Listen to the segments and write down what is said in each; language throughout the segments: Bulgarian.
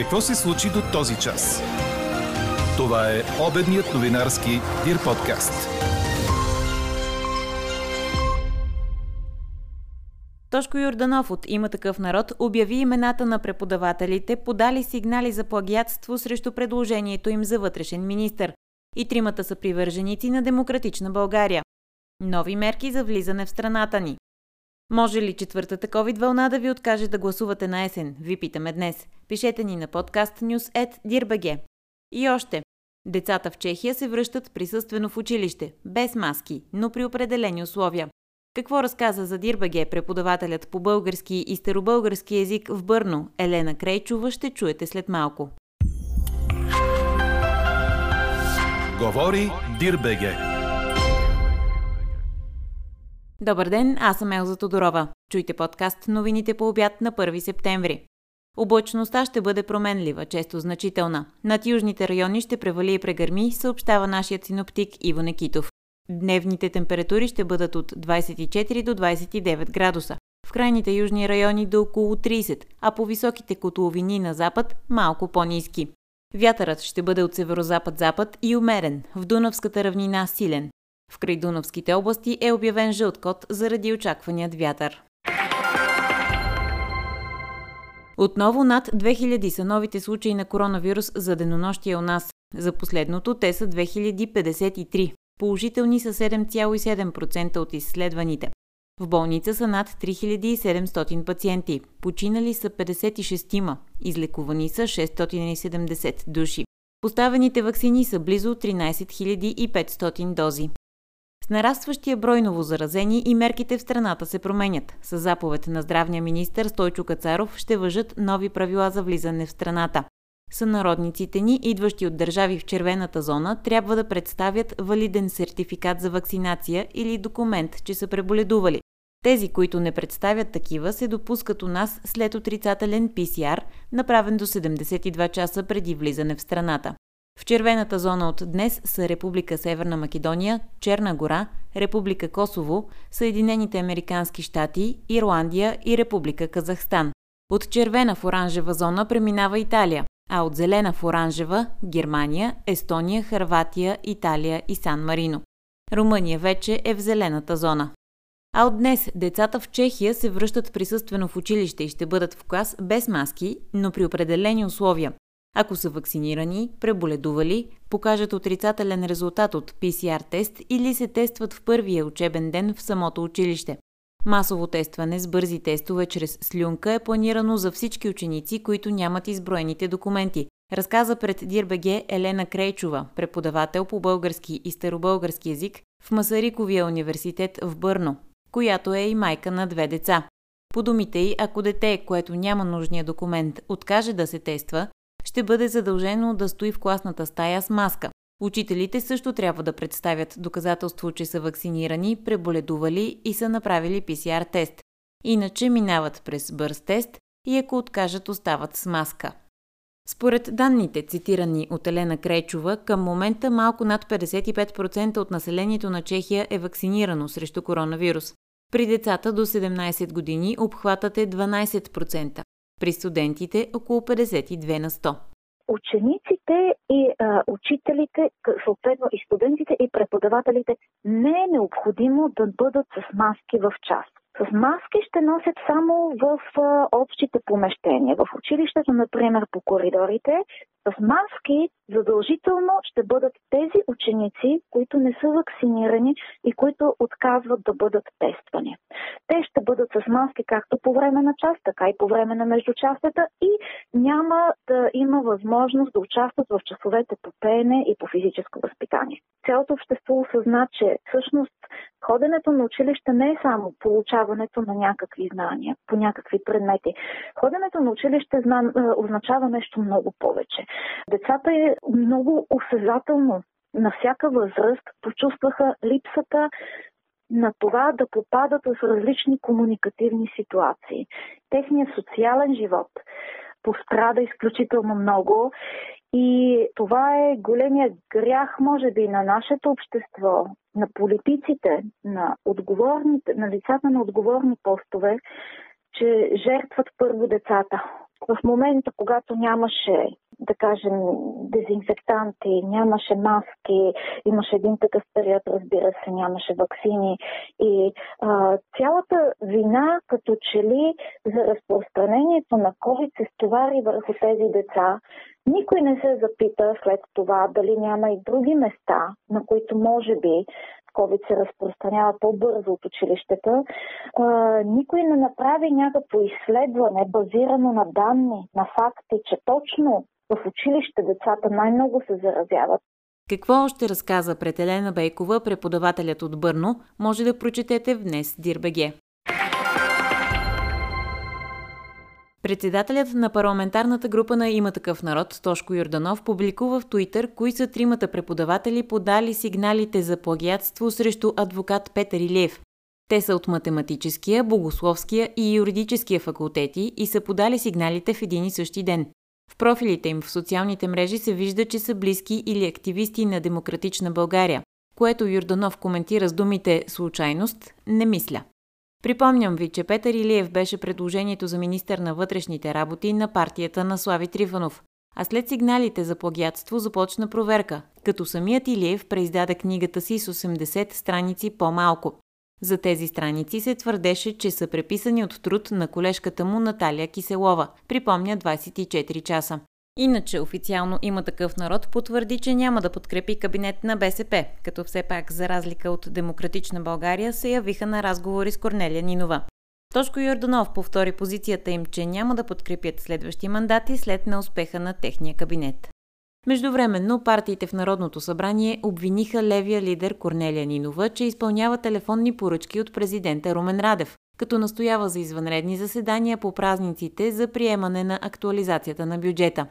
Какво се случи до този час? Това е обедният новинарски Дир подкаст. Тошко Йорданов от Има такъв народ обяви имената на преподавателите, подали сигнали за плагиатство срещу предложението им за вътрешен министр. И тримата са привърженици на демократична България. Нови мерки за влизане в страната ни. Може ли четвъртата COVID вълна да ви откаже да гласувате на есен? Ви питаме днес. Пишете ни на подкаст news.dirbg. И още. Децата в Чехия се връщат присъствено в училище, без маски, но при определени условия. Какво разказа за Дирбаге преподавателят по български и старобългарски язик в Бърно Елена Крейчова ще чуете след малко. Говори Дирбеге. Добър ден, аз съм Елза Тодорова. Чуйте подкаст новините по обяд на 1 септември. Облачността ще бъде променлива, често значителна. Над южните райони ще превали и прегърми, съобщава нашият синоптик Иво Некитов. Дневните температури ще бъдат от 24 до 29 градуса. В крайните южни райони до около 30, а по високите котловини на запад малко по-низки. Вятърът ще бъде от северозапад-запад и умерен, в Дунавската равнина силен. В край Дунавските области е обявен жълт код заради очакваният вятър. Отново над 2000 са новите случаи на коронавирус за денонощие у нас. За последното те са 2053. Положителни са 7,7% от изследваните. В болница са над 3700 пациенти. Починали са 56-ма. Излекувани са 670 души. Поставените вакцини са близо 13 500 дози. Нарастващия брой новозаразени и мерките в страната се променят. С заповед на здравния министр Стойчо Кацаров ще въжат нови правила за влизане в страната. Сънародниците ни, идващи от държави в червената зона, трябва да представят валиден сертификат за вакцинация или документ, че са преболедували. Тези, които не представят такива, се допускат у нас след отрицателен ПСР, направен до 72 часа преди влизане в страната. В червената зона от днес са Република Северна Македония, Черна гора, Република Косово, Съединените Американски щати, Ирландия и Република Казахстан. От червена в оранжева зона преминава Италия, а от зелена в оранжева – Германия, Естония, Харватия, Италия и Сан Марино. Румъния вече е в зелената зона. А от днес децата в Чехия се връщат присъствено в училище и ще бъдат в клас без маски, но при определени условия. Ако са вакцинирани, преболедували, покажат отрицателен резултат от PCR тест или се тестват в първия учебен ден в самото училище. Масово тестване с бързи тестове чрез слюнка е планирано за всички ученици, които нямат изброените документи. Разказа пред Дирбеге Елена Крейчова, преподавател по български и старобългарски язик в Масариковия университет в Бърно, която е и майка на две деца. По думите й, ако дете, което няма нужния документ, откаже да се тества, ще бъде задължено да стои в класната стая с маска. Учителите също трябва да представят доказателство, че са вакцинирани, преболедували и са направили PCR тест. Иначе минават през бърз тест и ако откажат остават с маска. Според данните, цитирани от Елена Крейчова, към момента малко над 55% от населението на Чехия е вакцинирано срещу коронавирус. При децата до 17 години обхватът е 12%, при студентите около 52 на 100 учениците и а, учителите, съответно и студентите и преподавателите, не е необходимо да бъдат с маски в час. С маски ще носят само в а, общите помещения. В училището, например, по коридорите, с маски задължително ще бъдат тези ученици, които не са вакцинирани и които отказват да бъдат тествани. Те ще бъдат с маски както по време на час, така и по време на междучастата и няма да има възможност да участват в часовете по пеене и по физическо възпитание. Цялото общество осъзна, че всъщност ходенето на училище не е само получаването на някакви знания по някакви предмети. Ходенето на училище означава нещо много повече. Децата е много осезателно на всяка възраст почувстваха липсата на това да попадат в различни комуникативни ситуации. Техният социален живот пострада изключително много и това е големия грях, може би, на нашето общество, на политиците, на отговорните, на лицата на отговорни постове, че жертват първо децата. В момента, когато нямаше, да кажем, дезинфектанти, нямаше маски, имаше един такъв период, разбира се, нямаше вакцини и а, цялата вина, като че ли за разпространението на COVID се стовари върху тези деца, никой не се запита след това дали няма и други места, на които може би COVID се разпространява по-бързо от училищата, а, никой не направи някакво изследване, базирано на данни, на факти, че точно в училище децата най-много се заразяват. Какво още разказа пред Елена Бейкова, преподавателят от Бърно, може да прочетете в днес Дирбеге. Председателят на парламентарната група на Има такъв народ, Тошко Йорданов, публикува в Туитър кои са тримата преподаватели подали сигналите за плагиатство срещу адвокат Петър Илиев. Те са от математическия, богословския и юридическия факултети и са подали сигналите в един и същи ден. В профилите им в социалните мрежи се вижда, че са близки или активисти на Демократична България, което Юрданов коментира с думите «случайност, не мисля». Припомням ви, че Петър Илиев беше предложението за министър на вътрешните работи на партията на Слави Трифанов. А след сигналите за плагиатство започна проверка, като самият Илиев преиздаде книгата си с 80 страници по-малко. За тези страници се твърдеше, че са преписани от труд на колежката му Наталия Киселова, припомня 24 часа. Иначе официално има такъв народ потвърди, че няма да подкрепи кабинет на БСП, като все пак за разлика от Демократична България се явиха на разговори с Корнелия Нинова. Тошко Йорданов повтори позицията им, че няма да подкрепят следващи мандати след неуспеха на техния кабинет. Междувременно партиите в Народното събрание обвиниха левия лидер Корнелия Нинова, че изпълнява телефонни поръчки от президента Румен Радев, като настоява за извънредни заседания по празниците за приемане на актуализацията на бюджета.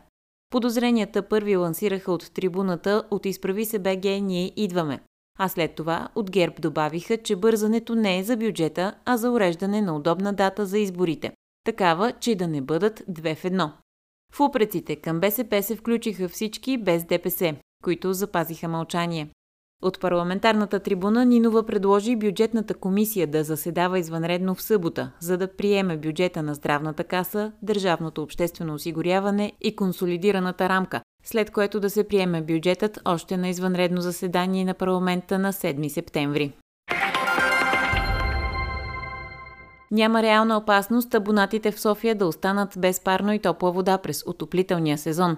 Подозренията първи лансираха от трибуната от Изправи се БГ Ние идваме. А след това от ГЕРБ добавиха, че бързането не е за бюджета, а за уреждане на удобна дата за изборите. Такава, че да не бъдат две в едно. В упреците към БСП се включиха всички без ДПС, които запазиха мълчание. От парламентарната трибуна Нинова предложи бюджетната комисия да заседава извънредно в събота, за да приеме бюджета на здравната каса, държавното обществено осигуряване и консолидираната рамка, след което да се приеме бюджетът още на извънредно заседание на парламента на 7 септември. Няма реална опасност абонатите в София да останат без парно и топла вода през отоплителния сезон.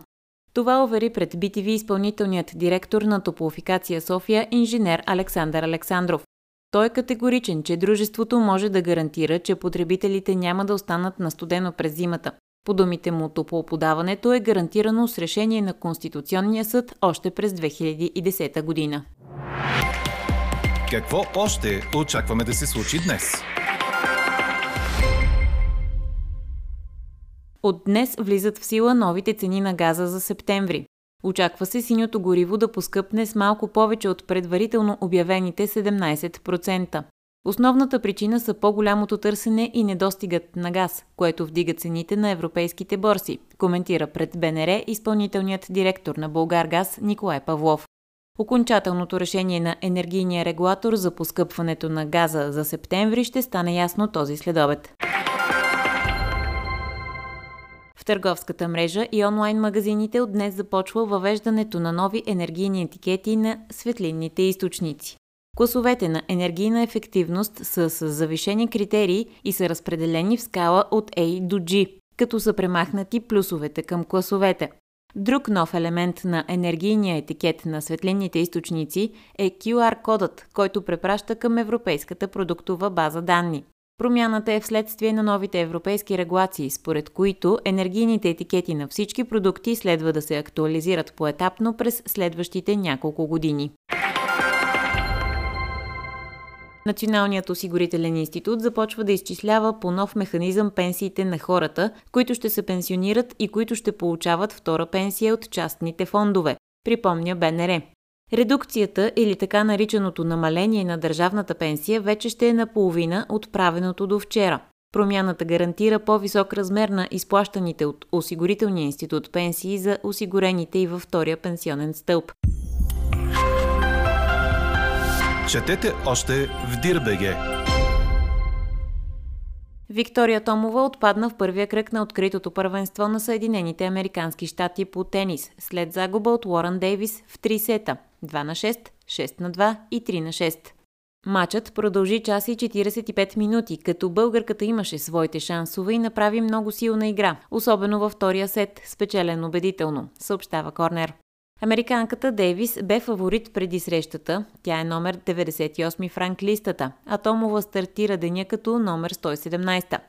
Това увери пред BTV изпълнителният директор на Топлофикация София, инженер Александър Александров. Той е категоричен, че дружеството може да гарантира, че потребителите няма да останат на студено през зимата. По думите му, топлоподаването е гарантирано с решение на Конституционния съд още през 2010 година. Какво още очакваме да се случи днес? От днес влизат в сила новите цени на газа за септември. Очаква се синьото гориво да поскъпне с малко повече от предварително обявените 17%. Основната причина са по-голямото търсене и недостигът на газ, което вдига цените на европейските борси, коментира пред БНР изпълнителният директор на Българгаз Николай Павлов. Окончателното решение на енергийния регулатор за поскъпването на газа за септември ще стане ясно този следобед. В търговската мрежа и онлайн магазините от днес започва въвеждането на нови енергийни етикети на светлинните източници. Класовете на енергийна ефективност са с завишени критерии и са разпределени в скала от A до G, като са премахнати плюсовете към класовете. Друг нов елемент на енергийния етикет на светлинните източници е QR-кодът, който препраща към Европейската продуктова база данни. Промяната е вследствие на новите европейски регулации, според които енергийните етикети на всички продукти следва да се актуализират поетапно през следващите няколко години. Националният осигурителен институт започва да изчислява по нов механизъм пенсиите на хората, които ще се пенсионират и които ще получават втора пенсия от частните фондове, припомня БНР. Редукцията или така наричаното намаление на държавната пенсия вече ще е наполовина от правеното до вчера. Промяната гарантира по-висок размер на изплащаните от Осигурителния институт пенсии за осигурените и във втория пенсионен стълб. Четете още в Дирбеге! Виктория Томова отпадна в първия кръг на откритото първенство на Съединените Американски щати по тенис, след загуба от Уорън Дейвис в 3 сета – 2 на 6, 6 на 2 и 3 на 6. Матчът продължи час и 45 минути, като българката имаше своите шансове и направи много силна игра, особено във втория сет, спечелен убедително, съобщава Корнер. Американката Дейвис бе фаворит преди срещата. Тя е номер 98 в ранглистата, а Томова стартира деня като номер 117.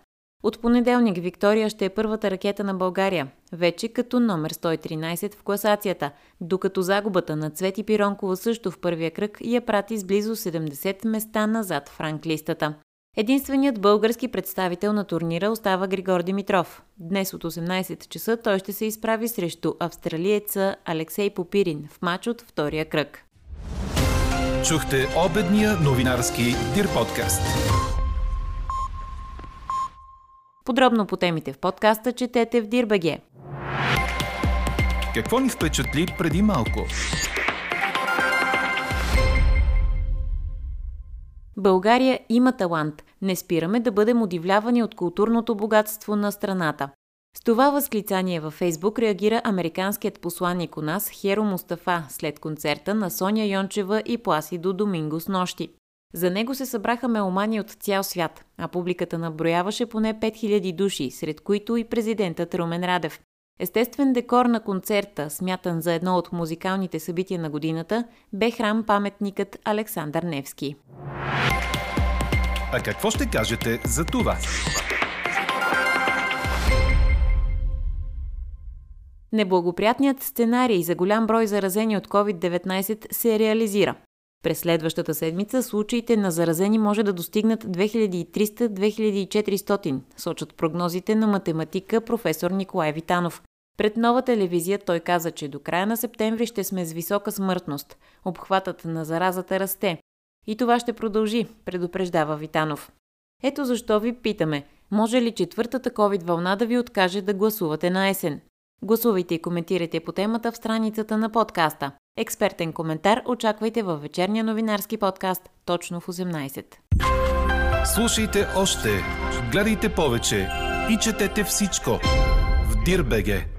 От понеделник Виктория ще е първата ракета на България, вече като номер 113 в класацията, докато загубата на Цвети Пиронкова също в първия кръг я прати с близо 70 места назад в ранглистата. Единственият български представител на турнира остава Григор Димитров. Днес от 18 часа той ще се изправи срещу австралиеца Алексей Попирин в матч от втория кръг. Чухте обедния новинарски Дир подкаст. Подробно по темите в подкаста четете в Дирбаге. Какво ни впечатли преди малко? България има талант. Не спираме да бъдем удивлявани от културното богатство на страната. С това възклицание във Фейсбук реагира американският посланник у нас Херо Мустафа след концерта на Соня Йончева и Пласидо Доминго с нощи. За него се събраха меломани от цял свят, а публиката наброяваше поне 5000 души, сред които и президентът Румен Радев. Естествен декор на концерта, смятан за едно от музикалните събития на годината, бе храм-паметникът Александър Невски. А какво ще кажете за това? Неблагоприятният сценарий за голям брой заразени от COVID-19 се реализира. През следващата седмица случаите на заразени може да достигнат 2300-2400, сочат прогнозите на математика професор Николай Витанов. Пред нова телевизия той каза, че до края на септември ще сме с висока смъртност. Обхватът на заразата расте. И това ще продължи, предупреждава Витанов. Ето защо ви питаме, може ли четвъртата COVID вълна да ви откаже да гласувате на есен? Гласувайте и коментирайте по темата в страницата на подкаста. Експертен коментар очаквайте във вечерния новинарски подкаст точно в 18. Слушайте още, гледайте повече и четете всичко в Дирбеге.